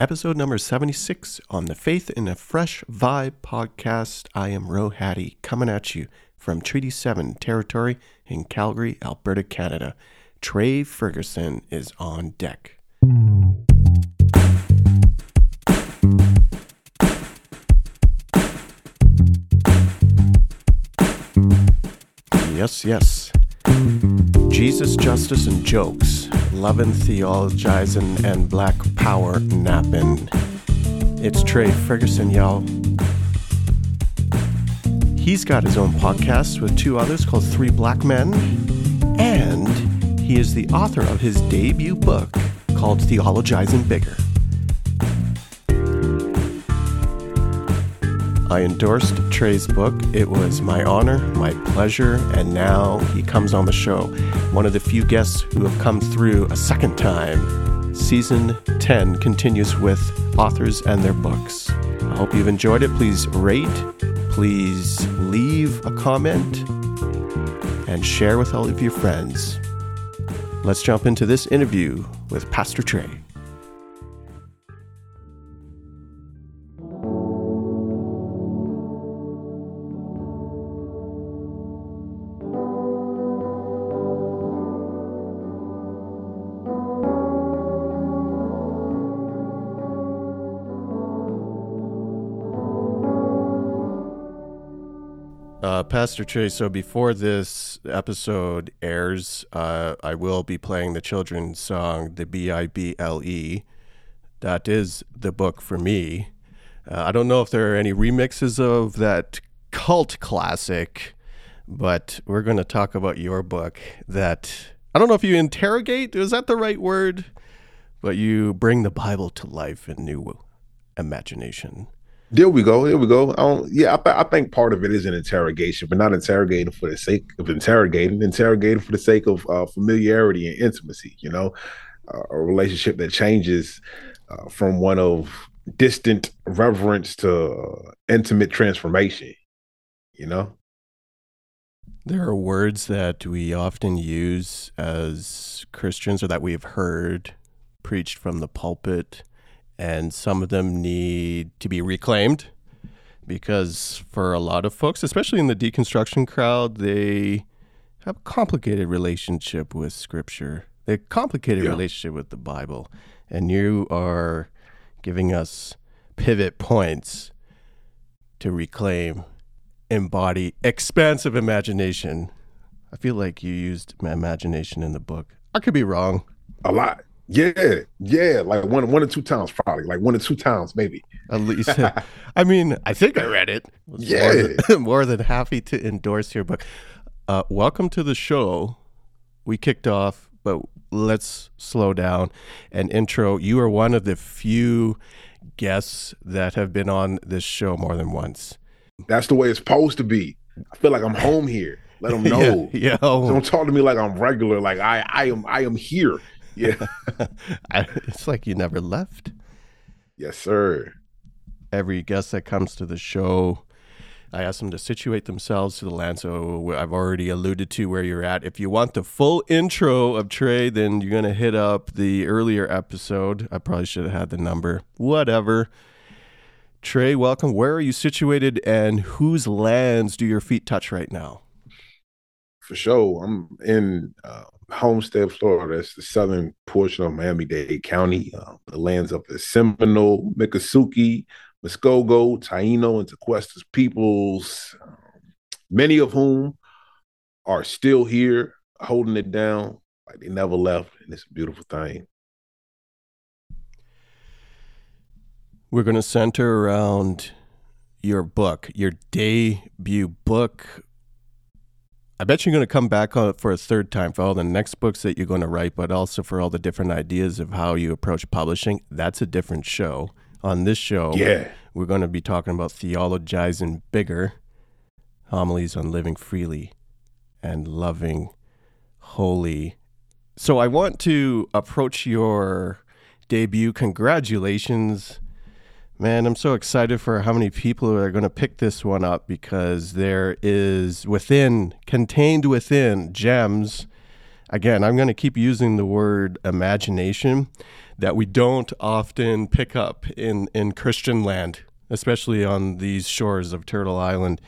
episode number 76 on the Faith in a Fresh Vibe podcast. I am Rohadi coming at you from Treaty 7 territory in Calgary, Alberta, Canada. Trey Ferguson is on deck. Yes, yes. Jesus, justice, and jokes. Loving, theologizing, and black power napping. It's Trey Ferguson, y'all. He's got his own podcast with two others called Three Black Men, and he is the author of his debut book called Theologizin' Bigger. I endorsed Trey's book. It was my honor, my pleasure, and now he comes on the show. One of the few guests who have come through a second time. Season 10 continues with authors and their books. I hope you've enjoyed it. Please rate, please leave a comment, and share with all of your friends. Let's jump into this interview with Pastor Trey. Uh, Pastor Trey, so before this episode airs, uh, I will be playing the children's song, the B I B L E. That is the book for me. Uh, I don't know if there are any remixes of that cult classic, but we're going to talk about your book that I don't know if you interrogate, is that the right word? But you bring the Bible to life in new imagination. There we go. There we go. I don't, yeah, I, I think part of it is an interrogation, but not interrogating for the sake of interrogating, interrogating for the sake of uh, familiarity and intimacy. You know, uh, a relationship that changes uh, from one of distant reverence to intimate transformation. You know, there are words that we often use as Christians, or that we have heard preached from the pulpit and some of them need to be reclaimed because for a lot of folks, especially in the deconstruction crowd, they have a complicated relationship with scripture. They have a complicated yeah. relationship with the Bible. And you are giving us pivot points to reclaim, embody expansive imagination. I feel like you used my imagination in the book. I could be wrong. A lot. Yeah, yeah, like one one or two times probably, like one or two times maybe. At least, I mean, I think I read it. Yeah, more than, more than, happy to endorse your book. Uh, welcome to the show. We kicked off, but let's slow down and intro. You are one of the few guests that have been on this show more than once. That's the way it's supposed to be. I feel like I'm home here. Let them know. yeah, yeah. Don't talk to me like I'm regular. Like I, I am, I am here. Yeah. it's like you never left. Yes, sir. Every guest that comes to the show, I ask them to situate themselves to the land. So I've already alluded to where you're at. If you want the full intro of Trey, then you're going to hit up the earlier episode. I probably should have had the number. Whatever. Trey, welcome. Where are you situated and whose lands do your feet touch right now? For sure. I'm in uh, Homestead, Florida. It's the southern portion of Miami-Dade County. Uh, the lands of the Seminole, Miccosukee, Muskogee, Taino, and Tequestas peoples, um, many of whom are still here holding it down like they never left. And it's a beautiful thing. We're going to center around your book, your debut book, I bet you're going to come back on it for a third time for all the next books that you're going to write, but also for all the different ideas of how you approach publishing. That's a different show. On this show, yeah. we're going to be talking about theologizing bigger, homilies on living freely and loving wholly. So I want to approach your debut. Congratulations Man, I'm so excited for how many people are going to pick this one up because there is within, contained within gems. Again, I'm going to keep using the word imagination. that we don't often pick up in, in Christian land, especially on these shores of Turtle Island,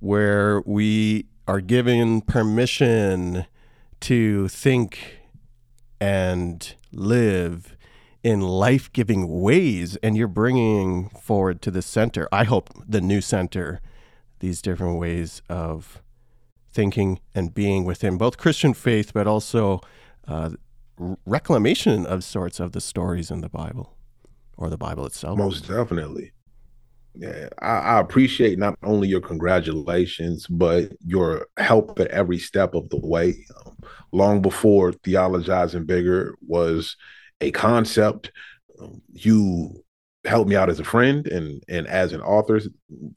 where we are given permission to think and live in life giving ways. And you're bringing forward to the center, I hope, the new center, these different ways of thinking and being within both Christian faith, but also uh, reclamation of sorts of the stories in the Bible or the Bible itself. Most definitely. Yeah, I, I, appreciate not only your congratulations, but your help at every step of the way. Um, long before theologizing bigger was a concept, um, you helped me out as a friend and and as an author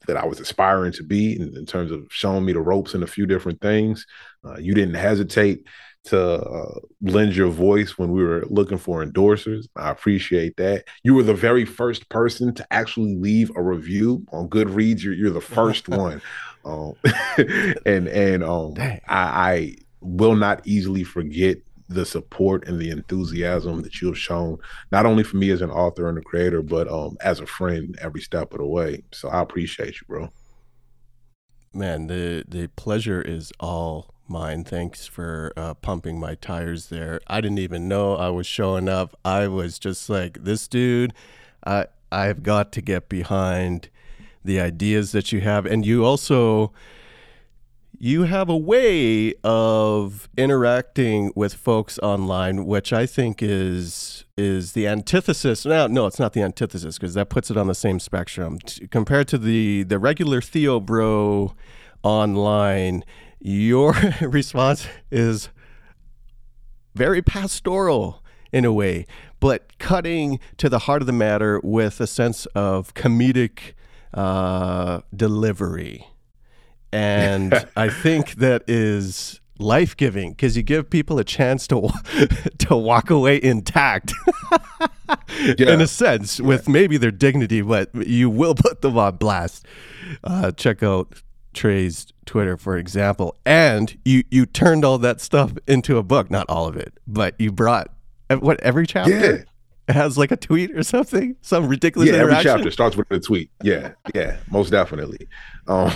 that I was aspiring to be in, in terms of showing me the ropes and a few different things. Uh, you didn't hesitate to uh, lend your voice when we were looking for endorsers. I appreciate that. You were the very first person to actually leave a review on Goodreads. You're, you're the first one, um, and and um, I, I will not easily forget the support and the enthusiasm that you have shown, not only for me as an author and a creator, but um, as a friend every step of the way. So I appreciate you, bro. Man, the the pleasure is all mine. Thanks for uh, pumping my tires there. I didn't even know I was showing up. I was just like, this dude, I I've got to get behind the ideas that you have, and you also you have a way of interacting with folks online, which I think is is the antithesis. now no, it's not the antithesis because that puts it on the same spectrum T- compared to the the regular Theo Bro online. Your response is very pastoral in a way, but cutting to the heart of the matter with a sense of comedic uh, delivery and I think that is life giving because you give people a chance to to walk away intact. yeah. In a sense, with maybe their dignity, but you will put them on blast. Uh, check out Trey's Twitter, for example, and you you turned all that stuff into a book. Not all of it, but you brought what every chapter. Yeah has like a tweet or something, some ridiculous. Yeah, every chapter starts with a tweet. Yeah, yeah, most definitely. Um,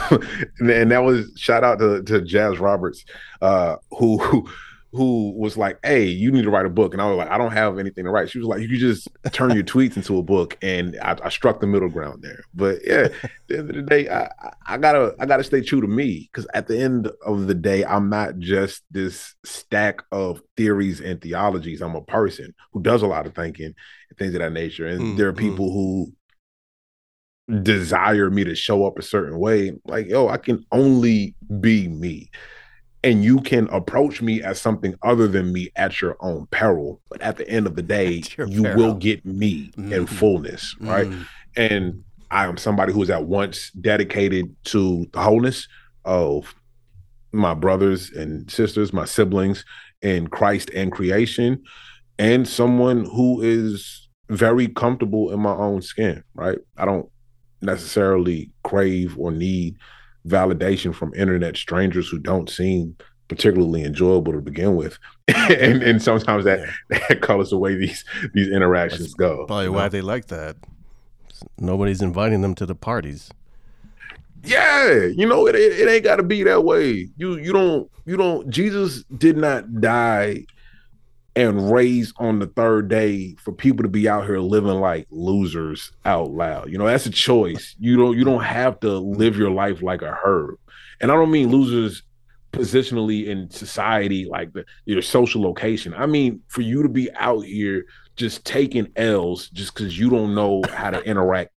and, and, that was shout out to, to Jazz Roberts, uh, who, who who was like, "Hey, you need to write a book," and I was like, "I don't have anything to write." She was like, "You could just turn your tweets into a book," and I, I, struck the middle ground there. But yeah, at the end of the day, I, I gotta I gotta stay true to me because at the end of the day, I'm not just this stack of theories and theologies. I'm a person who does a lot of thinking and things of that nature, and mm, there are people mm. who desire me to show up a certain way. Like, yo, I can only be me and you can approach me as something other than me at your own peril but at the end of the day you peril. will get me mm-hmm. in fullness right mm-hmm. and i am somebody who is at once dedicated to the wholeness of my brothers and sisters my siblings in christ and creation and someone who is very comfortable in my own skin right i don't necessarily crave or need validation from internet strangers who don't seem particularly enjoyable to begin with, and and sometimes that that colors the way these these interactions That's go. Probably why know? they like that. Nobody's inviting them to the parties. Yeah, you know it. It, it ain't got to be that way. You you don't you don't. Jesus did not die and raise on the third day for people to be out here living like losers out loud. You know, that's a choice. You don't you don't have to live your life like a herb. And I don't mean losers positionally in society, like the your social location. I mean for you to be out here just taking L's just because you don't know how to interact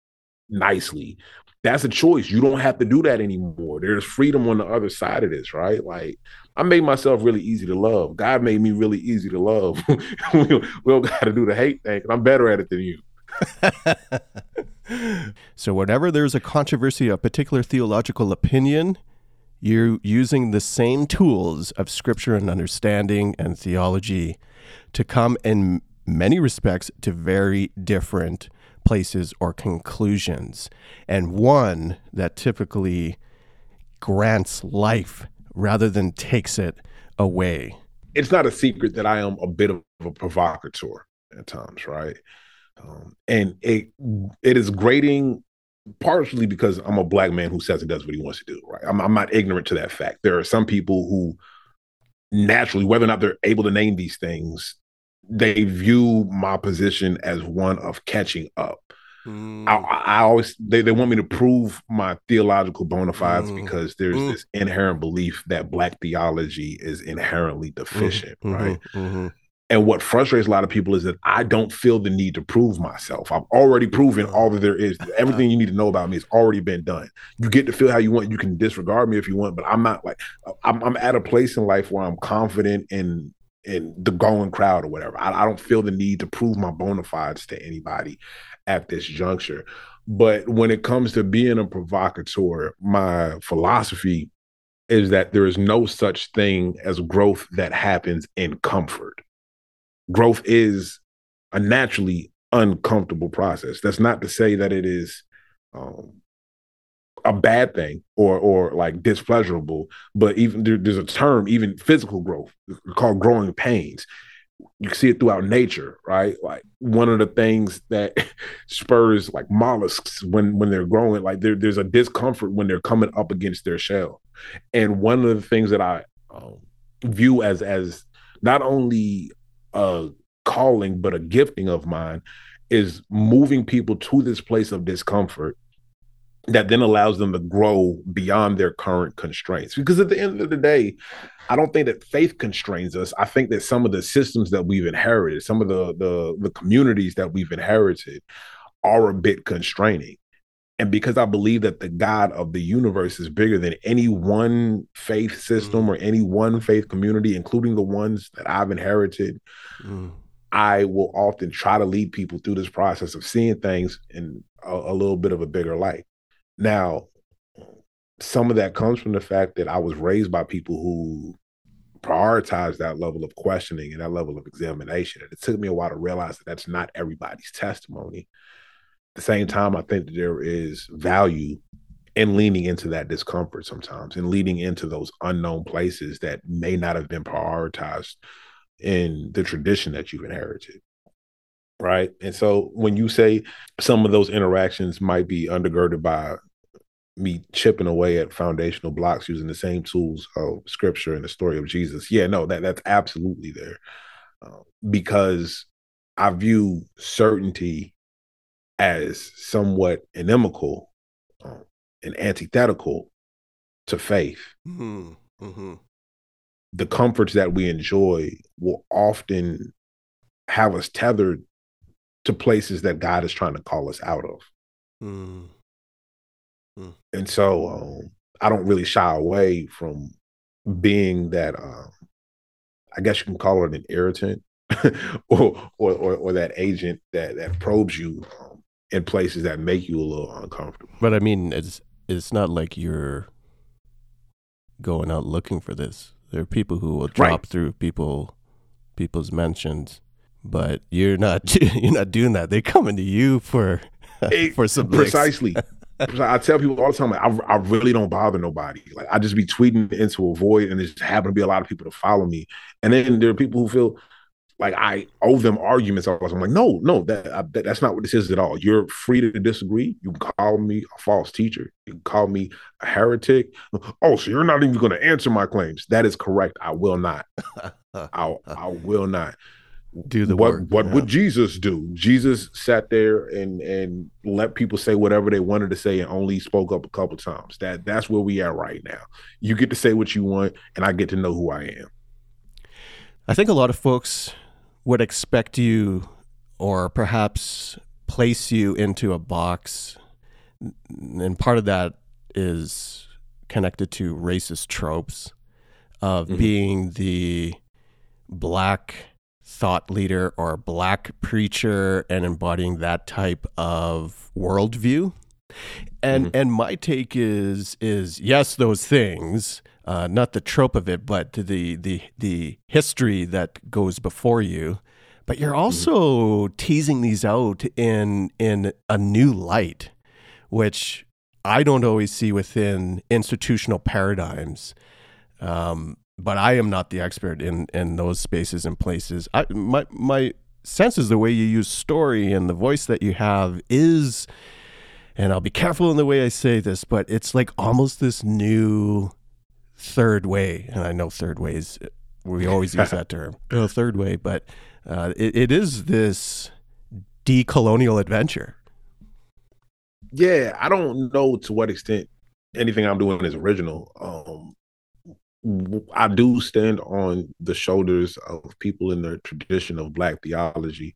nicely. That's a choice. You don't have to do that anymore. There's freedom on the other side of this, right? Like I made myself really easy to love. God made me really easy to love. we, don't got to do the hate thing. I'm better at it than you. so, whenever there's a controversy, a particular theological opinion, you're using the same tools of scripture and understanding and theology to come in many respects to very different places or conclusions. And one that typically grants life rather than takes it away. It's not a secret that I am a bit of a provocateur. at times, right? Um, and it it is grating partially because I'm a black man who says and does what he wants to do, right? I'm, I'm not ignorant to that fact. There are some people who naturally, whether or not they're able to name these things, they view my position as one of catching up. Mm. I, I, always they, they want me to prove my theological bona fides mm. because there's mm. this inherent belief that black theology is inherently deficient, mm-hmm. right? Mm-hmm. And what frustrates a lot of people is that I don't feel the need to prove myself. I've already proven all that there is. Everything you need to know about me has already been done. You get to feel how you want. You can disregard me if you want, but I'm not like I'm, I'm at a place in life where I'm confident in in the going crowd or whatever. I, I don't feel the need to prove my bona fides to anybody at this juncture. But when it comes to being a provocateur, my philosophy is that there is no such thing as growth that happens in comfort growth is a naturally uncomfortable process. That's not to say that it is um, a bad thing or or like displeasurable, but even there, there's a term, even physical growth, called growing pains. You see it throughout nature, right? Like one of the things that spurs like mollusks when when they're growing, like there, there's a discomfort when they're coming up against their shell. And one of the things that I um, view as as not only a calling, but a gifting of mine is moving people to this place of discomfort that then allows them to grow beyond their current constraints. Because at the end of the day, I don't think that faith constrains us. I think that some of the systems that we've inherited, some of the the, the communities that we've inherited are a bit constraining. And because I believe that the God of the universe is bigger than any one faith system mm. or any one faith community, including the ones that I've inherited, mm. I will often try to lead people through this process of seeing things in a, a little bit of a bigger light. Now, some of that comes from the fact that I was raised by people who prioritize that level of questioning and that level of examination. And it took me a while to realize that that's not everybody's testimony At the same time, I think that there is value in leaning into that discomfort sometimes and leading into those unknown places that may not have been prioritized in the tradition that you've inherited. Right. And so when you say some of those interactions might be undergirded by me chipping away at foundational blocks using the same tools of scripture and the story of Jesus. Yeah, no, that that's absolutely there. Uh, because I view certainty as somewhat inimical um, and antithetical to faith. Mm-hmm. Mm-hmm. The comforts that we enjoy will often have us tethered to places that God is trying to call us out of. Mm. Mm. And so um, I don't really shy away from being that, uh, I guess you can call it an irritant or, or, or, or, that agent that, that probes you um, in places that make you a little uncomfortable. But I mean, it's it's not like you're going out looking for this. There are people who will drop right. through people people's mentions, but you're not you're not doing that. They're coming to you for it, for some precisely. I tell people all the time, like, I, I really don't bother nobody. Like I just be tweeting into a void, and there just happen to be a lot of people to follow me. And then there are people who feel like I owe them arguments. I'm like, no, no, that, I, that, that's not what this is at all. You're free to disagree. You can call me a false teacher. You can call me a heretic. Oh, so you're not even going to answer my claims? That is correct. I will not. I I will not do the what, work. What yeah. would Jesus do? Jesus sat there and and let people say whatever they wanted to say and only spoke up a couple times. That that's where we are right now. You get to say what you want, and I get to know who I am. I think a lot of folks would expect you or perhaps place you into a box. And part of that is connected to racist tropes of mm-hmm. being the black thought leader or black preacher and embodying that type of worldview. And mm-hmm. and my take is is yes, those things uh, not the trope of it, but the the the history that goes before you. But you're mm-hmm. also mm-hmm. teasing these out in in a new light, which I don't always see within institutional paradigms. Um, but I am not the expert in in those spaces and places. I my my senses the way you use story and the voice that you have is and I'll be careful in the way I say this, but it's like almost this new third way. And I know third ways, we always use that term, oh, third way, but uh, it, it is this decolonial adventure. Yeah, I don't know to what extent anything I'm doing is original. Um, I do stand on the shoulders of people in the tradition of Black theology.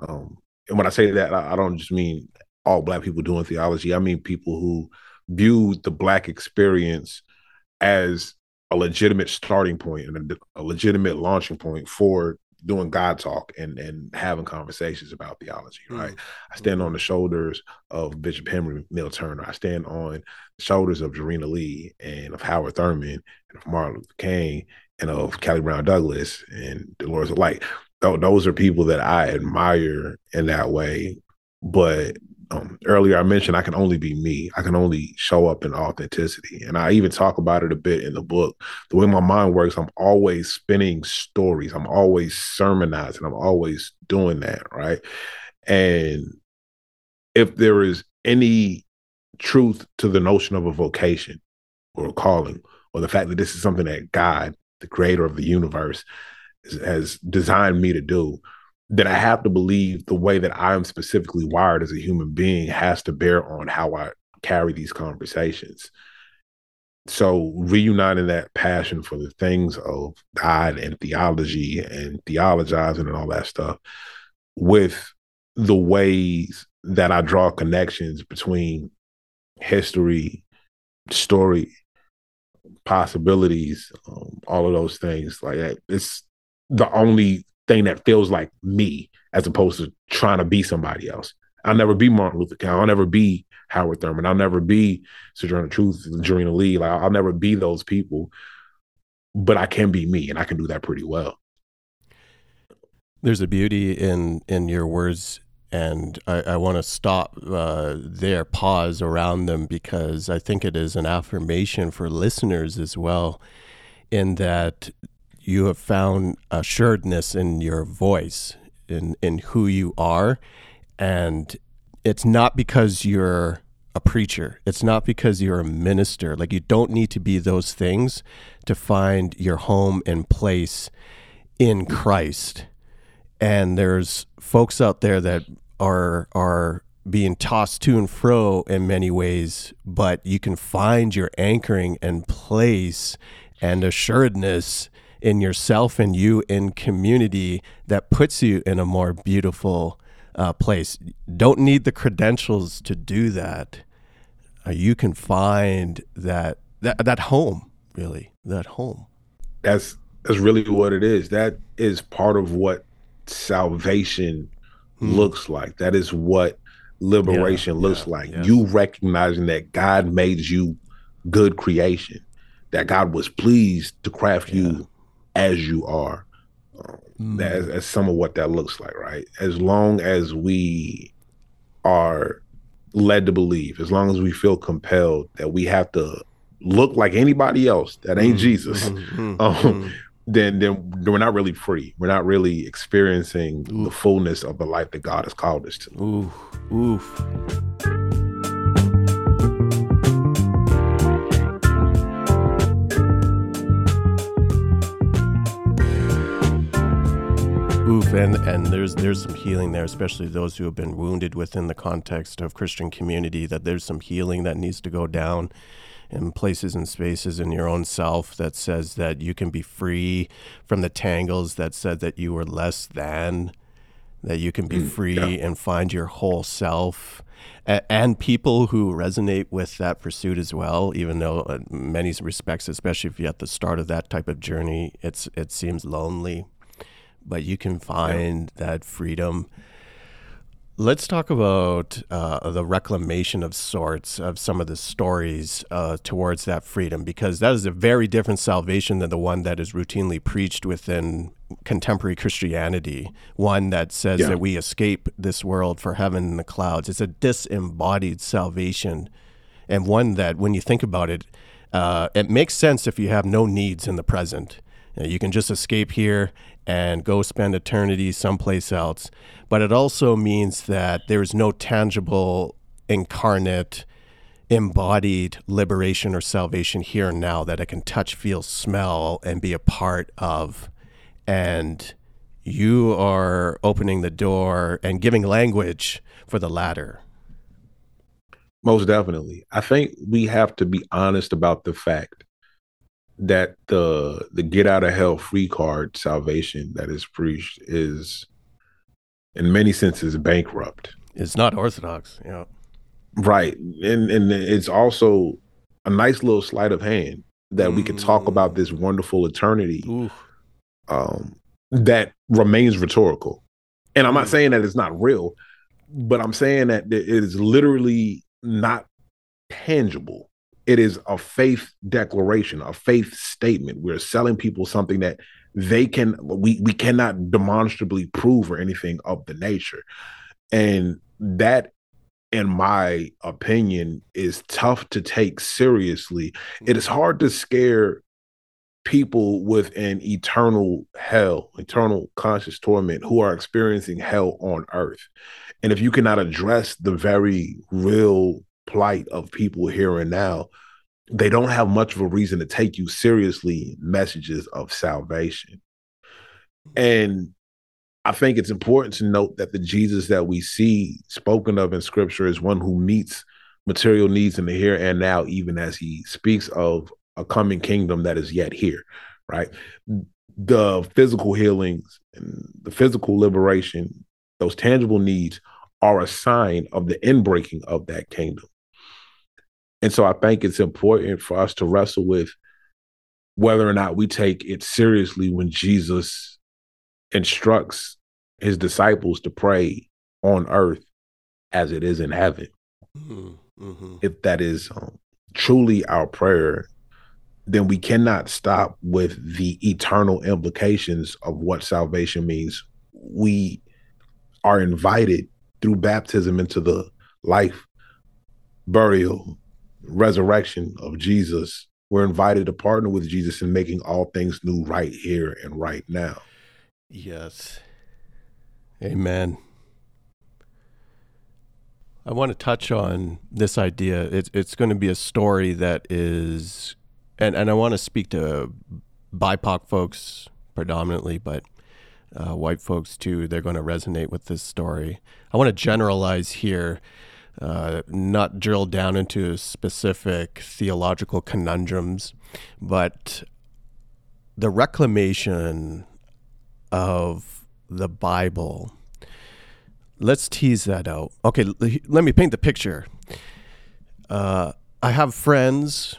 Um, and when I say that, I, I don't just mean all black people doing theology. I mean people who view the black experience as a legitimate starting point and a, a, legitimate launching point for doing God talk and and having conversations about theology, hmm. right? Mm-hmm. I stand on the shoulders of Bishop Henry McNeal Turner. I stand on the shoulders of Jarena Lee and of Howard Thurman and of Martin Luther King and of Kelly Brown Douglas and Dolores Light. Those are people that I admire in that way. But um, earlier I mentioned I can only be me. I can only show up in authenticity. And I even talk about it a bit in the book. The way my mind works, I'm always spinning stories. I'm always sermonizing. I'm always doing that. Right. And if there is any truth to the notion of a vocation or a calling, or the fact that this is something that God, the creator of the universe, has designed me to do, then I have to believe the way that I'm specifically wired as a human being has to bear on how I carry these conversations. So reuniting that passion for the things of God and theology and theologizing and all that stuff with the ways that I draw connections between history, story, possibilities, um, all of those things. Like it's the only thing that feels like me as opposed to trying to be somebody else. I'll never be Martin Luther King. I'll never be Howard Thurman. I'll never be Sojourner Truth, Jarena Lee. Like I'll never be those people, but I can be me, and I can do that pretty well. There's a beauty in in your words, and I, I want to stop uh, there, pause around them because I think it is an affirmation for listeners as well, in that you have found assuredness in your voice, in in who you are, and it's not because you're a preacher. It's not because you're a minister. Like you don't need to be those things to find your home and place in Christ. And there's folks out there that are are being tossed to and fro in many ways, but you can find your anchoring and place and assuredness in yourself and you in community that puts you in a more beautiful uh, place. Don't need the credentials to do that. Uh, you can find that, that that home, really, that home. That's that's really what it is. That is part of what salvation hmm. looks like. That is what liberation yeah, looks yeah, like. Yes. You recognizing that God made you good creation, that God was pleased to craft yeah. you as you are. Um, mm. as, as some of what that looks like, right? As long as we are led to believe, as long as we feel compelled that we have to look like anybody else that ain't mm Jesus, mm-hmm. um, mm then then we're not really free. We're not really experiencing Oof. the fullness of the life that God has called us to. Oof. Oof. And, and there's there's some healing there, especially those who have been wounded within the context of Christian community. That there's some healing that needs to go down in places and spaces in your own self that says that you can be free from the tangles that said that you were less than, that you can be mm, free yeah. and find your whole self. and people who resonate with that pursuit as well, even though in many respects, especially if you're at the start of that type of journey, it's it seems lonely but you can find yeah. that freedom. Let's talk about uh, the reclamation of sorts of some of the stories uh, towards that freedom, because that is a very different salvation than the one that is routinely preached within contemporary Christianity. One that says yeah. that we escape this world for heaven in the clouds. It's a disembodied salvation, and one that, when you think about it, uh, it makes sense if you have no needs in the present You, know, you can just escape here and go spend eternity someplace else. But it also means that there's no tangible, incarnate, embodied liberation or salvation here and now that I can touch, feel, smell, and be a part of. And you are opening the door and giving language for the latter. Most definitely. I think we have to be honest about the fact that the the get out of hell free card salvation that is preached is in many senses bankrupt. It's not orthodox, know. Right. And and it's also a nice little sleight of hand that mm. we can talk about this wonderful eternity um, that remains rhetorical. And I'm not mm. saying that it's not real, but I'm saying that it is literally not tangible. It is a faith declaration, a faith statement. We're selling people something that they can we we cannot demonstrably prove or anything of the nature. And that in my opinion is tough to take seriously. It is hard to scare people with an eternal hell, eternal conscious torment who are experiencing hell on earth. And if you cannot address the very real plight of people here and now, they don't have much of a reason to take you seriously messages of salvation. And I think it's important to note that the Jesus that we see spoken of in scripture is one who meets material needs in the here and now, even as he speaks of a coming kingdom that is yet here, right? The physical healings and the physical liberation, those tangible needs are a sign of the inbreaking of that kingdom. And so I think it's important for us to wrestle with whether or not we take it seriously when Jesus instructs his disciples to pray on earth as it is in heaven. Mm-hmm. If that is um, truly our prayer, then we cannot stop with the eternal implications of what salvation means. We are invited through baptism into the life, burial, resurrection of Jesus. We're invited to partner with Jesus in making all things new right here and right now. Yes. Amen. I want to touch on this idea. It's it's going to be a story that is and and I want to speak to BIPOC folks predominantly, but uh, white folks too. They're going to resonate with this story. I want to generalize here, uh, not drill down into specific theological conundrums, but the reclamation of the Bible. Let's tease that out. Okay, let me paint the picture. Uh, I have friends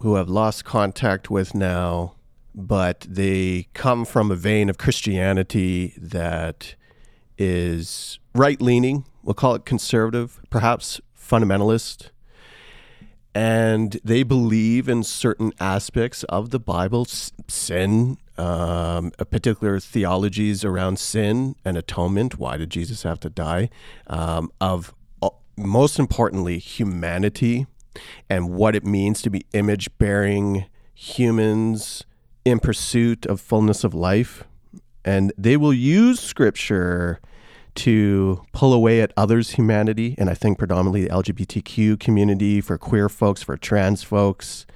who have lost contact with now, but they come from a vein of Christianity that is right leaning, we'll call it conservative, perhaps fundamentalist. And they believe in certain aspects of the Bible, sin, um, particular theologies around sin and atonement. Why did Jesus have to die? Um, of uh, most importantly, humanity and what it means to be image bearing humans in pursuit of fullness of life. And they will use scripture to pull away at others' humanity, and I think predominantly the LGBTQ community, for queer folks, for trans folks.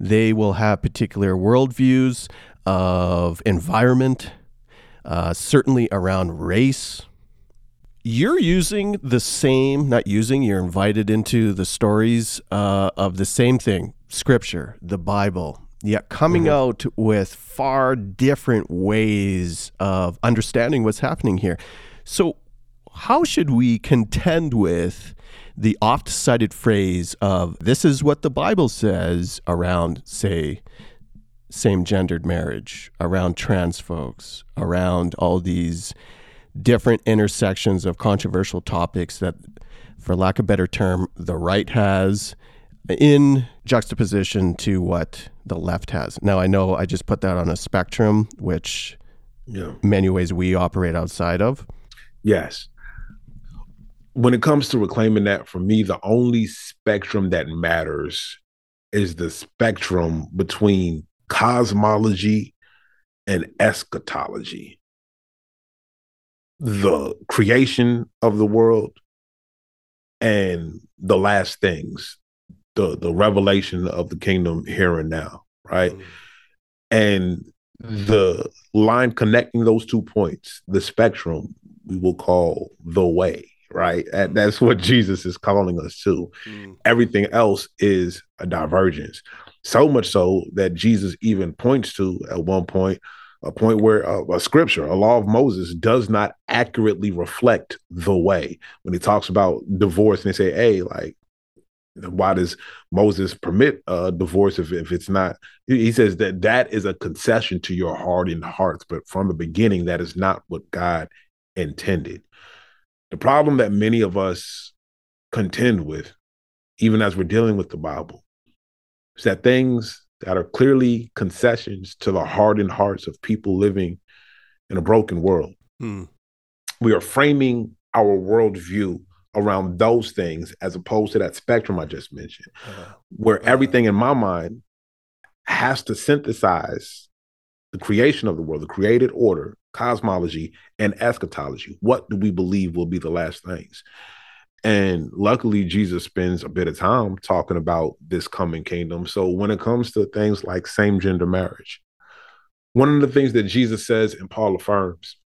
They will have particular worldviews of environment, uh, certainly around race, you're using the same, not using, you're invited into the stories uh, of the same thing, scripture, the Bible, yet coming mm-hmm. out with far different ways of understanding what's happening here. So, how should we contend with the oft cited phrase of this is what the Bible says around, say, same gendered marriage, around trans folks, around all these different intersections of controversial topics that, for lack of a better term, the right has in juxtaposition to what the left has. Now, I know I just put that on a spectrum, which yeah. many ways we operate outside of. Yes. When it comes to reclaiming that, for me, the only spectrum that matters is the spectrum between cosmology and eschatology. The creation of the world and the last things, the the revelation of the kingdom here and now, right? Mm-hmm. And the line connecting those two points, the spectrum, we will call the way, right? And that's what Jesus is calling us to. Mm. Everything else is a divergence. So much so that Jesus even points to at one point a point where uh, a scripture, a law of Moses, does not accurately reflect the way. When he talks about divorce and they say, hey, like, why does Moses permit a divorce if, if it's not? He says that that is a concession to your hardened hearts, but from the beginning, that is not what God intended. The problem that many of us contend with, even as we're dealing with the Bible, is that things that are clearly concessions to the hardened hearts of people living in a broken world. Hmm. We are framing our worldview around those things as opposed to that spectrum I just mentioned, uh, where uh, everything in my mind has to synthesize the creation of the world, the created order, cosmology, and eschatology. What do we believe will be the last things? And luckily, Jesus spends a bit of time talking about this coming kingdom. So when it comes to things like same gender marriage, one of the things that Jesus says and Paul affirms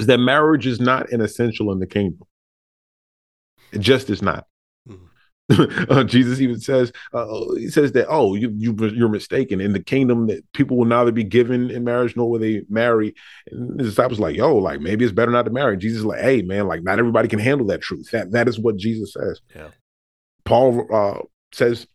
is that marriage is not an essential in the kingdom. It just is not. uh, Jesus even says, uh, he says that, oh, you, you, you're mistaken. In the kingdom, that people will neither be given in marriage nor will they marry. And the disciples like, yo, like maybe it's better not to marry. Jesus is like, hey, man, like not everybody can handle that truth. That that is what Jesus says. Yeah. Paul uh, says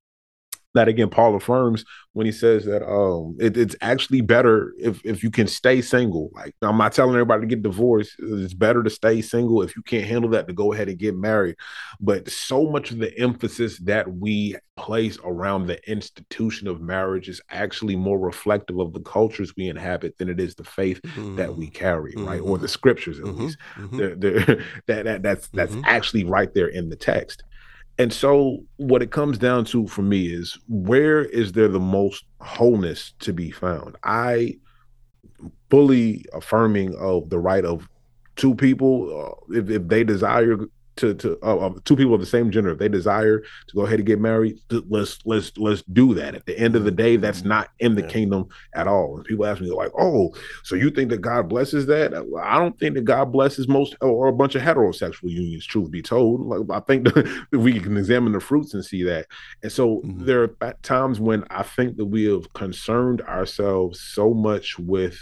that again paul affirms when he says that um it, it's actually better if if you can stay single like i'm not telling everybody to get divorced it's better to stay single if you can't handle that to go ahead and get married but so much of the emphasis that we place around the institution of marriage is actually more reflective of the cultures we inhabit than it is the faith mm-hmm. that we carry mm-hmm. right or the scriptures at mm-hmm. least mm-hmm. they're, they're, that, that that's that's mm-hmm. actually right there in the text and so, what it comes down to for me is where is there the most wholeness to be found? I fully affirming of the right of two people, uh, if, if they desire to to uh, uh, two people of the same gender if they desire to go ahead and get married let's let's let's do that at the end of the day that's mm-hmm. not in the yeah. kingdom at all and people ask me like oh so you think that god blesses that i don't think that god blesses most or a bunch of heterosexual unions truth be told like i think that we can examine the fruits and see that and so mm-hmm. there are times when i think that we have concerned ourselves so much with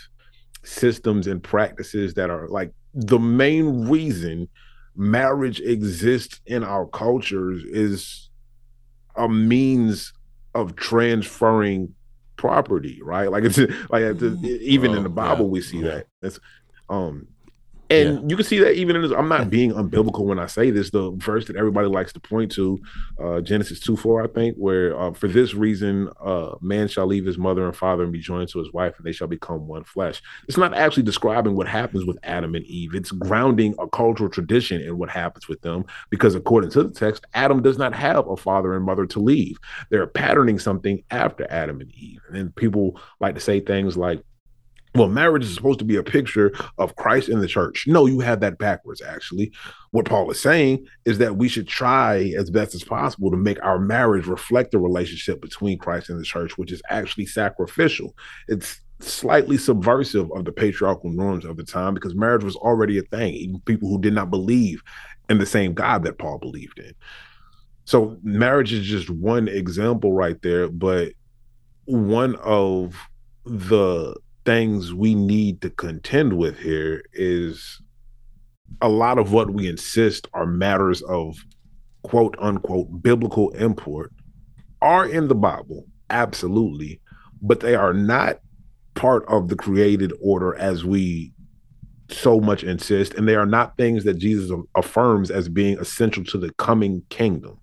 systems and practices that are like the main reason marriage exists in our cultures is a means of transferring property, right? Like it's like even in the Bible yeah. we see yeah. that. That's um and yeah. you can see that even in this, I'm not being unbiblical when I say this. The verse that everybody likes to point to, uh, Genesis 2 4, I think, where uh, for this reason, uh, man shall leave his mother and father and be joined to his wife, and they shall become one flesh. It's not actually describing what happens with Adam and Eve. It's grounding a cultural tradition in what happens with them, because according to the text, Adam does not have a father and mother to leave. They're patterning something after Adam and Eve. And then people like to say things like, well, marriage is supposed to be a picture of Christ in the church. No, you have that backwards, actually. What Paul is saying is that we should try as best as possible to make our marriage reflect the relationship between Christ and the church, which is actually sacrificial. It's slightly subversive of the patriarchal norms of the time because marriage was already a thing, even people who did not believe in the same God that Paul believed in. So, marriage is just one example right there, but one of the things we need to contend with here is a lot of what we insist are matters of quote unquote biblical import are in the Bible, absolutely, but they are not part of the created order as we so much insist, and they are not things that Jesus affirms as being essential to the coming kingdom.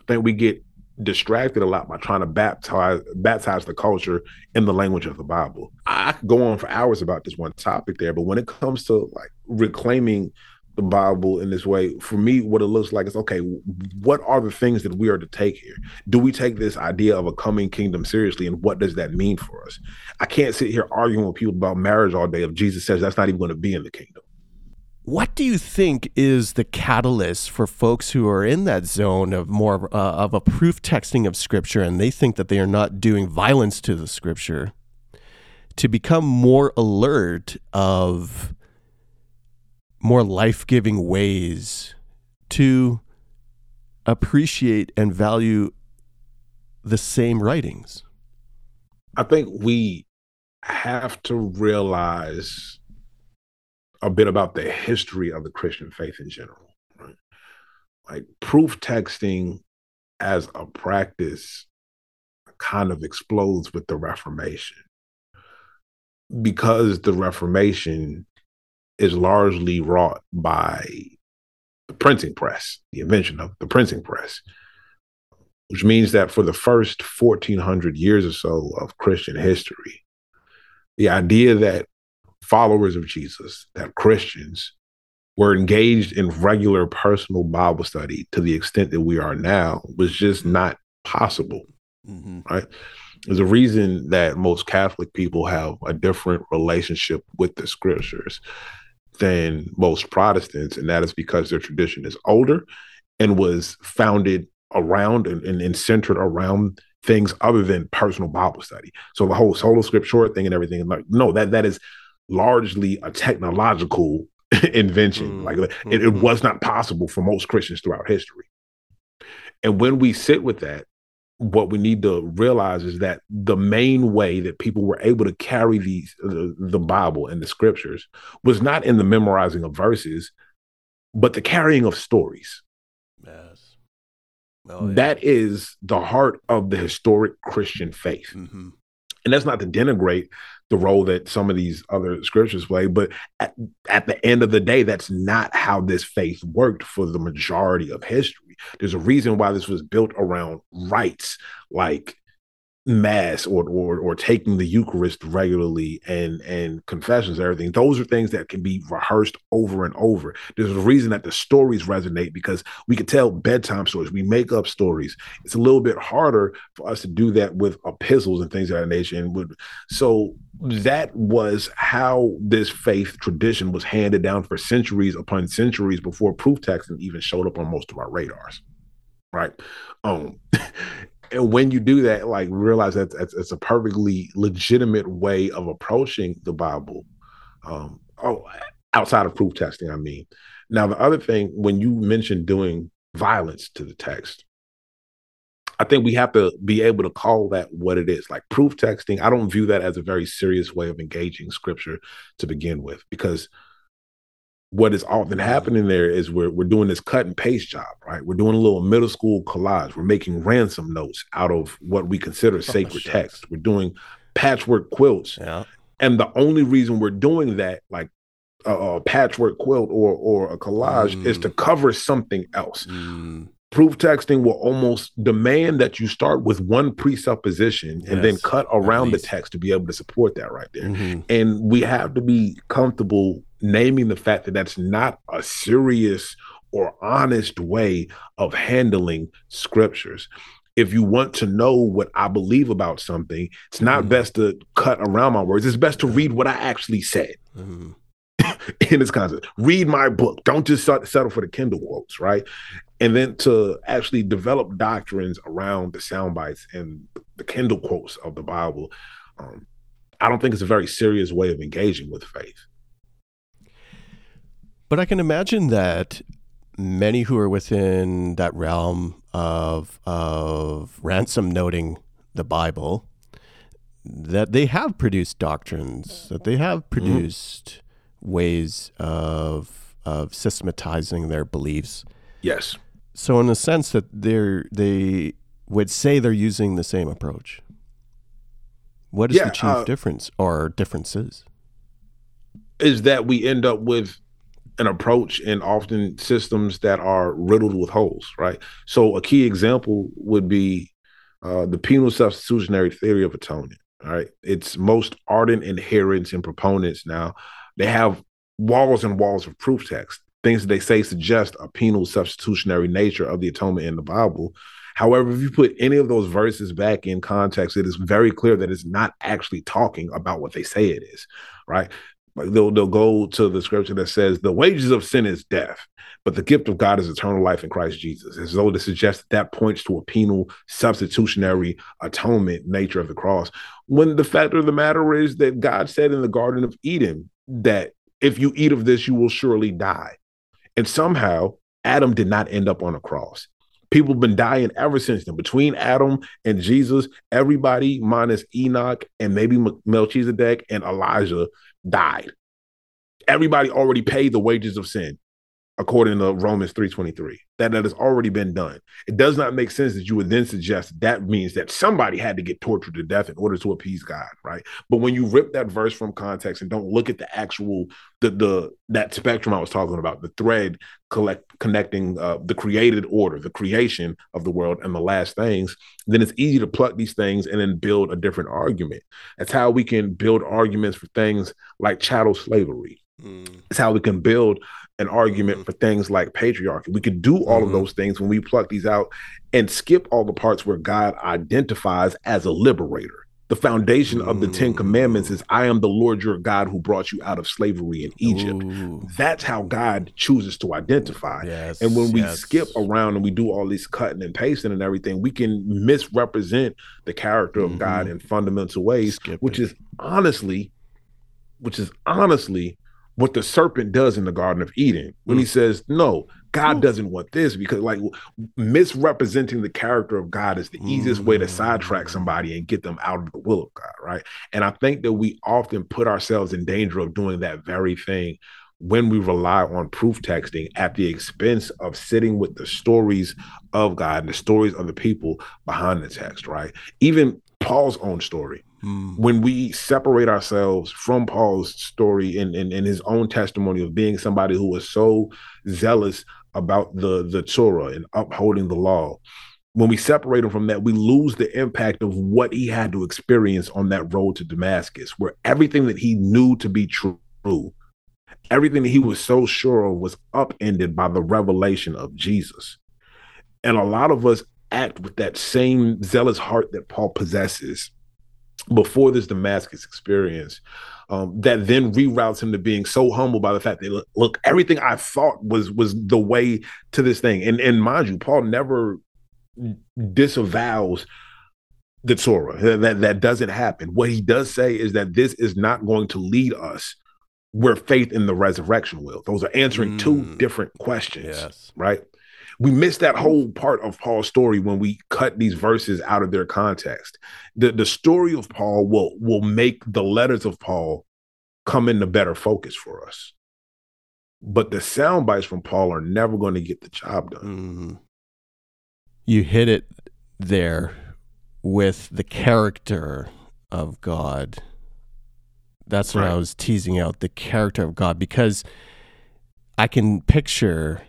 I think we get distracted a lot by trying to baptize baptize the culture in the language of the Bible. I could go on for hours about this one topic there, but when it comes to like reclaiming the Bible in this way, for me, what it looks like is okay, what are the things that we are to take here? Do we take this idea of a coming kingdom seriously? And what does that mean for us? I can't sit here arguing with people about marriage all day if Jesus says that's not even going to be in the kingdom. What do you think is the catalyst for folks who are in that zone of more uh, of a proof texting of scripture and they think that they are not doing violence to the scripture to become more alert of more life giving ways to appreciate and value the same writings? I think we have to realize a bit about the history of the Christian faith in general. Right? Like proof texting as a practice kind of explodes with the Reformation because the Reformation is largely wrought by the printing press, the invention of the printing press, which means that for the first 1400 years or so of Christian history, the idea that followers of Jesus, that Christians, were engaged in regular personal Bible study to the extent that we are now was just not possible. Mm-hmm. Right. There's a reason that most Catholic people have a different relationship with the scriptures than most Protestants, and that is because their tradition is older and was founded around and, and, and centered around things other than personal Bible study. So the whole sola scriptura thing and everything, like no, that that is largely a technological invention. Mm-hmm. Like it, it mm-hmm. was not possible for most Christians throughout history. And when we sit with that, what we need to realize is that the main way that people were able to carry these the, the Bible and the scriptures was not in the memorizing of verses, but the carrying of stories. Yes. Well, yeah. That is the heart of the historic Christian faith. Mm-hmm. And that's not to denigrate the role that some of these other scriptures play. But at, at the end of the day, that's not how this faith worked for the majority of history. There's a reason why this was built around rites like mass or or or taking the Eucharist regularly and and confessions and everything. Those are things that can be rehearsed over and over. There's a reason that the stories resonate because we can tell bedtime stories. We make up stories. It's a little bit harder for us to do that with epistles and things of that nature. And would so that was how this faith tradition was handed down for centuries upon centuries before proof texting even showed up on most of our radars right um and when you do that, like realize that it's, a perfectly legitimate way of approaching the Bible. Um, oh, outside of proof texting, I mean. Now, the other thing, when you mentioned doing violence to the text, I think we have to be able to call that what it is. Like proof texting, I don't view that as a very serious way of engaging scripture to begin with, because what is often happening there is we're we're doing this cut and paste job, right? We're doing a little middle school collage. We're making ransom notes out of what we consider oh, sacred oh, text. We're doing patchwork quilts. Yeah. And the only reason we're doing that, like a, a patchwork quilt or or a collage, mm. is to mm. cover something else. Mm. Proof texting will almost demand that you start with one presupposition yes, and then cut around the text to be able to support that right there. Mm-hmm. And we have to be comfortable naming the fact that that's not a serious or honest way of handling scriptures. If you want to know what I believe about something, it's not mm-hmm. best to cut around my words. It's best to read what I actually said. Mm-hmm. in this concept. Read my book. Don't just settle for the Kindle quotes, right? and then to actually develop doctrines around the sound bites and the Kindle quotes of the Bible, um, I don't think it's a very serious way of engaging with faith. But I can imagine that many who are within that realm of of ransom noting the Bible, that they have produced doctrines, that they have mm-hmm. produced mm-hmm. ways of of systematizing their beliefs. Yes. So in a sense that they're they would say they're using the same approach. What is yeah, the chief uh, difference or differences? Is that we end up with an approach and often systems that are riddled with holes, right? So a key example would be uh, the penal substitutionary theory of atonement. Right, its most ardent adherents and proponents now they have walls and walls of proof text things that they say suggest a penal substitutionary nature of the atonement in the Bible. However, if you put any of those verses back in context, it is very clear that it's not actually talking about what they say it is, right? Like they'll they'll go to the scripture that says the wages of sin is death, but the gift of God is eternal life in Christ Jesus. As though to suggest that, that points to a penal substitutionary atonement nature of the cross. When the fact of the matter is that God said in the Garden of Eden that if you eat of this, you will surely die. And somehow Adam did not end up on a cross. People have been dying ever since then. Between Adam and Jesus, everybody minus Enoch and maybe Melchizedek and Elijah died. Everybody already paid the wages of sin according to Romans 3:23. That that has already been done. It does not make sense that you would then suggest that, means that somebody had to get tortured to death in order to appease God, right? But when you rip that verse from context and don't look at the actual the the that spectrum I was talking about, the thread collect connecting uh, the created order, the creation of the world and the last things, then it's easy to pluck these things and then build a different argument. That's how we can build arguments for things like chattel slavery. Mm. It's how we can build an argument mm-hmm. for things like patriarchy. We could do all mm-hmm. of those things when we pluck these out and skip all the parts where God identifies as a liberator. The foundation of the Ten Commandments is I am the Lord your God who brought you out of slavery in Egypt. Ooh. That's how God chooses to identify. Yes, and when we yes. skip around and we do all this cutting and pasting and everything, we can misrepresent the character of mm-hmm. God in fundamental ways, skip which is honestly, which is honestly what the serpent does in the Garden of Eden when mm. he says, No, God doesn't want this because, like, misrepresenting the character of God is the mm. easiest way to sidetrack mm. somebody and get them out of the will of God, right? And I think that we often put ourselves in danger of doing that very thing when we rely on proof texting at the expense of sitting with the stories of God and the stories of the people behind the text, right? Even Paul's own story Mm. When we separate ourselves from Paul's story and, and, and his own testimony of being somebody who was so zealous about the, the Torah and upholding the law, when we separate him from that, we lose the impact of what he had to experience on that road to Damascus, where everything that he knew to be true, everything that he was so sure of was upended by the revelation of Jesus. And a lot of us act with that same zealous heart that Paul possesses before this Damascus experience um, that then reroutes him to being so humble by the fact that look, everything I thought was was the way to this thing. And and mind you, Paul never disavows the Torah. That that doesn't happen. What he does say is that this is not going to lead us where faith in the resurrection will. Those are answering mm. two different questions. Yes. Right we miss that whole part of Paul's story when we cut these verses out of their context. The the story of Paul will will make the letters of Paul come into better focus for us. But the sound bites from Paul are never going to get the job done. Mm-hmm. You hit it there with the character of God. That's what right. I was teasing out the character of God because I can picture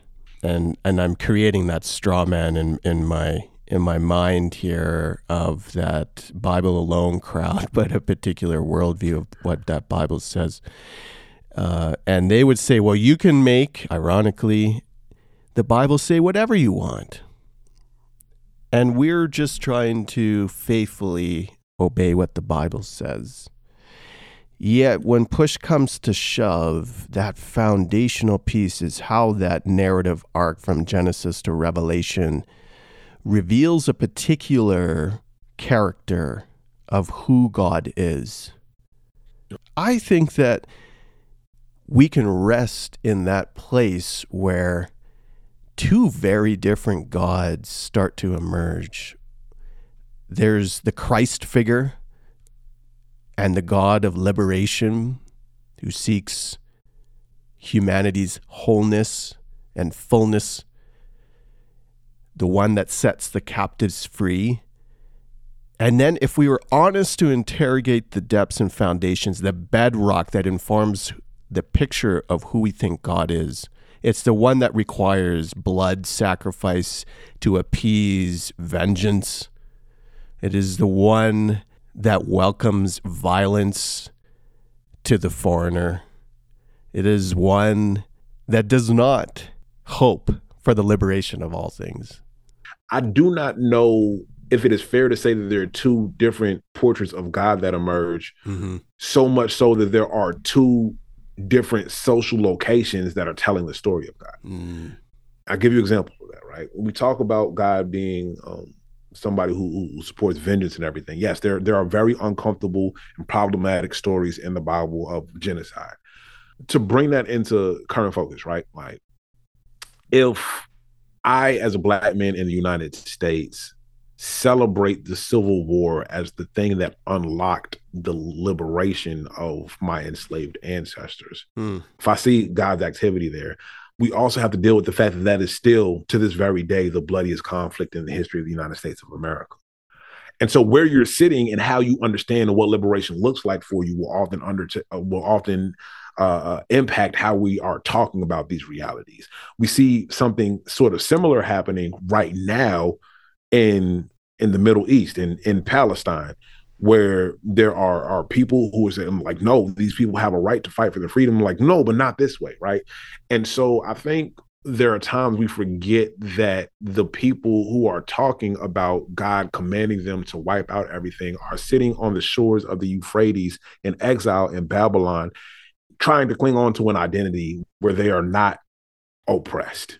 and and I'm creating that straw man in in my in my mind here of that Bible alone crowd, but a particular worldview of what that Bible says. Uh, and they would say, well, you can make, ironically, the Bible say whatever you want. And we're just trying to faithfully obey what the Bible says. Yet, when push comes to shove, that foundational piece is how that narrative arc from Genesis to Revelation reveals a particular character of who God is. I think that we can rest in that place where two very different gods start to emerge. There's the Christ figure and the God of liberation who seeks humanity's wholeness and fullness, the one that sets the captives free. And then, if we were honest to interrogate the depths and foundations, the bedrock that informs the picture of who we think God is, it's the one that requires blood sacrifice to appease vengeance. It is the one that welcomes violence to the foreigner. It is one that does not hope for the liberation of all things. I do not know if it is fair to say that there are two different portraits of God that emerge, mm-hmm. so much so that there are two different social locations that are telling the story of God. Mm. I'll give you an example of that, right? When we talk about God being um, somebody who, who, supports vengeance and everything, yes, there there are very uncomfortable and problematic stories in the Bible of genocide. To bring that into current focus, right? Like, if I, as a black man in the United States, celebrate the Civil War as the thing that unlocked the liberation of my enslaved ancestors. Mm. If I see God's activity there, we also have to deal with the fact that that is still, to this very day, the bloodiest conflict in the history of the United States of America. And so, where you're sitting and how you understand what liberation looks like for you will often under uh, will often uh, uh, impact how we are talking about these realities. We see something sort of similar happening right now in in the Middle East, in in Palestine, where there are are people who are saying like, no, these people have a right to fight for their freedom. I'm like, no, but not this way, right? And so I think there are times we forget that the people who are talking about God commanding them to wipe out everything are sitting on the shores of the Euphrates in exile in Babylon, trying to cling on to an identity where they are not oppressed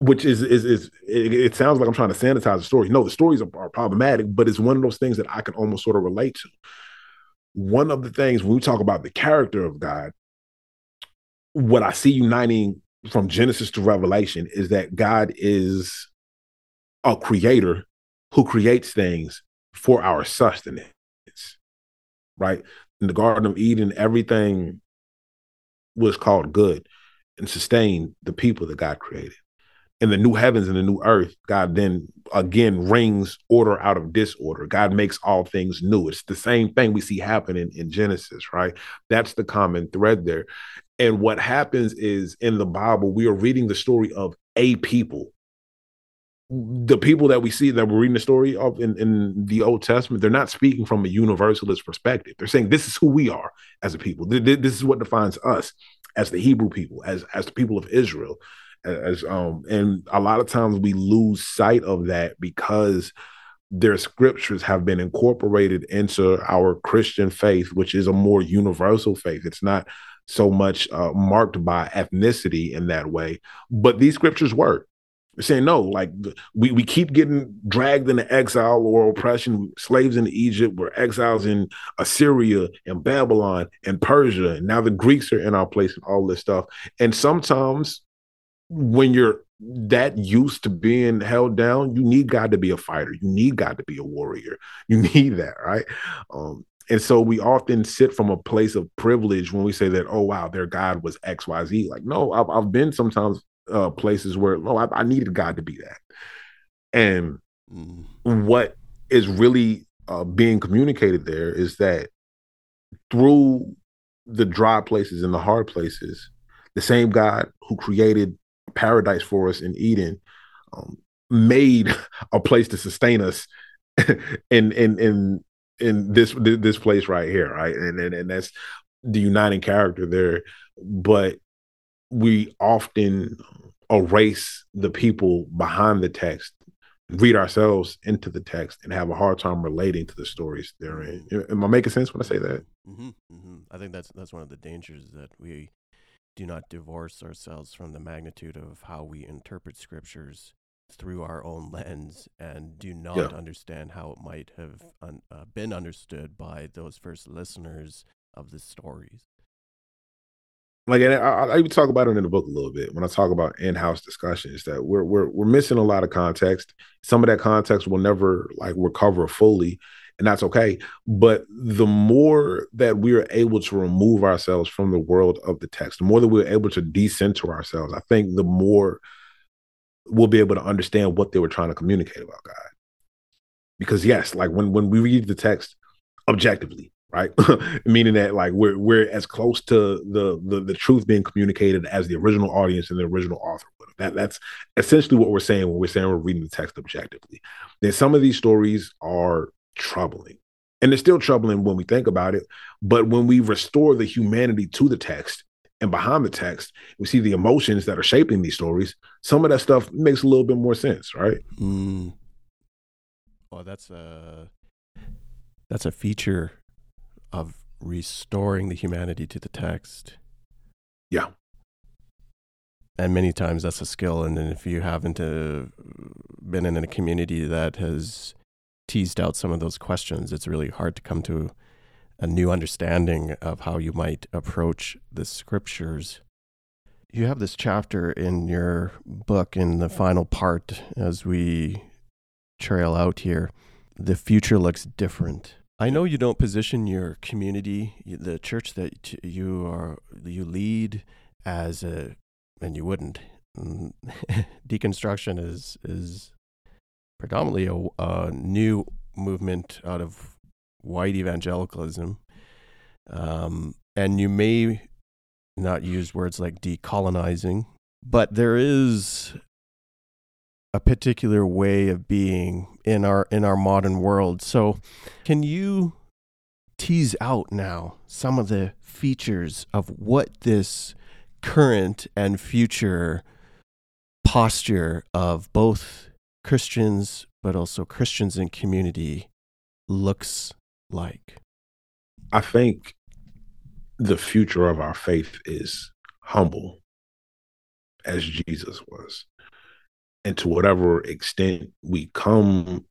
which is is is it, it, sounds like I'm trying to sanitize the story. No, the stories are, are, problematic, but it's one of those things that I can almost sort of relate to. One of the things when we talk about the character of God, what I see uniting from Genesis to Revelation is that God is a creator who creates things for our sustenance. Right? In the Garden of Eden, everything was called good and sustained the people that God created in the new heavens and the new earth, God then again rings order out of disorder. God makes all things new. It's the same thing we see happening in Genesis, right? That's the common thread there. And what happens is in the Bible, we are reading the story of a people. The people that we see that we're reading the story of in, in the Old Testament, they're not speaking from a universalist perspective. They're saying this is who we are as a people. This is what defines us as the Hebrew people, as as the people of Israel as um and a lot of times we lose sight of that because their scriptures have been incorporated into our Christian faith, which is a more universal faith. It's not so much uh, marked by ethnicity in that way, but these scriptures. They're saying no, like we, we keep getting dragged into exile or oppression, slaves in Egypt, we're exiles in Assyria and Babylon and Persia, and now the Greeks are in our place and all this stuff. And sometimes when you're that used to being held down, you need God to be a fighter. You need God to be a warrior. You need that, right? Um, and so we often sit from a place of privilege when we say that, oh wow, their God was X, Y, Z. Like, no, I've, I've been sometimes uh, places where, oh, I, I, needed God to be that. And mm. what is really uh, being communicated there is that through the dry places and the hard places, the same God who created paradise for us in Eden, um, made a place to sustain us in in in in this this place right here, right? And and, and that's the uniting character there. But we often erase the people behind the text, read ourselves into the text, and have a hard time relating to the stories therein. Am I making sense when I say that? Mm-hmm, mm-hmm. I think that's that's one of the dangers that we do not divorce ourselves from the magnitude of how we interpret scriptures through our own lens and do not yeah. understand how it might have un- uh, been understood by those first listeners of the stories. Like, and I, I, even talk about it in the book a little bit when I talk about in-house discussions that we're we're we're missing a lot of context. Some of that context will never like recover fully, and that's okay. But the more that we are able to remove ourselves from the world of the text, the more that we're able to decenter ourselves, I think the more we'll be able to understand what they were trying to communicate about God. Because yes, like when when we read the text objectively, right? Meaning that like we're we're as close to the, the the truth being communicated as the original audience and the original author would. That that's essentially what we're saying when we're saying we're reading the text objectively. Then some of these stories are troubling. And it's still troubling when we think about it. But when we restore the humanity to the text and behind the text, we see the emotions that are shaping these stories. Some of that stuff makes a little bit more sense, right? Mm. Well, that's a that's a feature of restoring the humanity to the text. Yeah. And many times that's a skill. And then if you haven't uh, been in a community that has teased out some of those questions, it's really hard to come to a new understanding of how you might approach the scriptures. You have this chapter in your book in the final part as we trail out here. The future looks different. I know you don't position your community, the church that you are you lead as a and you wouldn't. Deconstruction is is predominantly a, a new movement out of white evangelicalism. Um, and you may not use words like decolonizing, but there is a particular way of being in our in our modern world. So, can you tease out now some of the features of what this current and future posture of both Christians but also Christians in community looks like? I think the future of our faith is humble, as Jesus was. And to whatever extent we come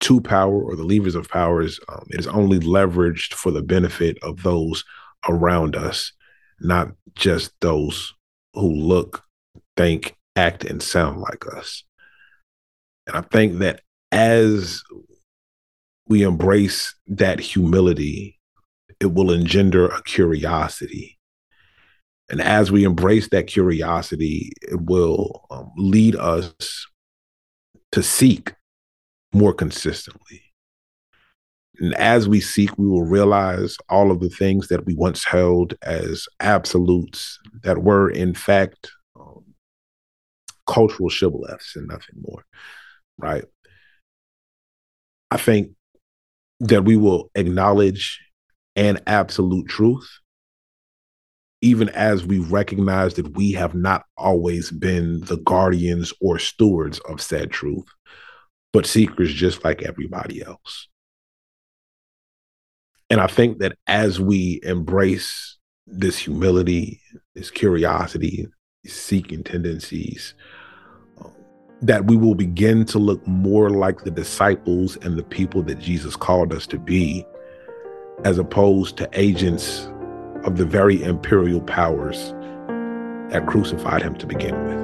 to power or the levers of powers, um, it is only leveraged for the benefit of those around us, not just those who look, think, act, and sound like us. And I think that as we embrace that humility, it will engender a curiosity. And as we embrace that curiosity, it will um, lead us to seek more consistently. And as we seek, we will realize all of the things that we once held as absolutes that were, in fact, cultural shibboleths and nothing more, right? I think that we will acknowledge an absolute truth, even as we recognize that we have not always been the guardians or stewards of said truth, but seekers just like everybody else. And I think that as we embrace this humility, this curiosity, seeking tendencies, um, that we will begin to look more like the disciples and the people that Jesus called us to be, as opposed to agents of the very imperial powers that crucified him to begin with.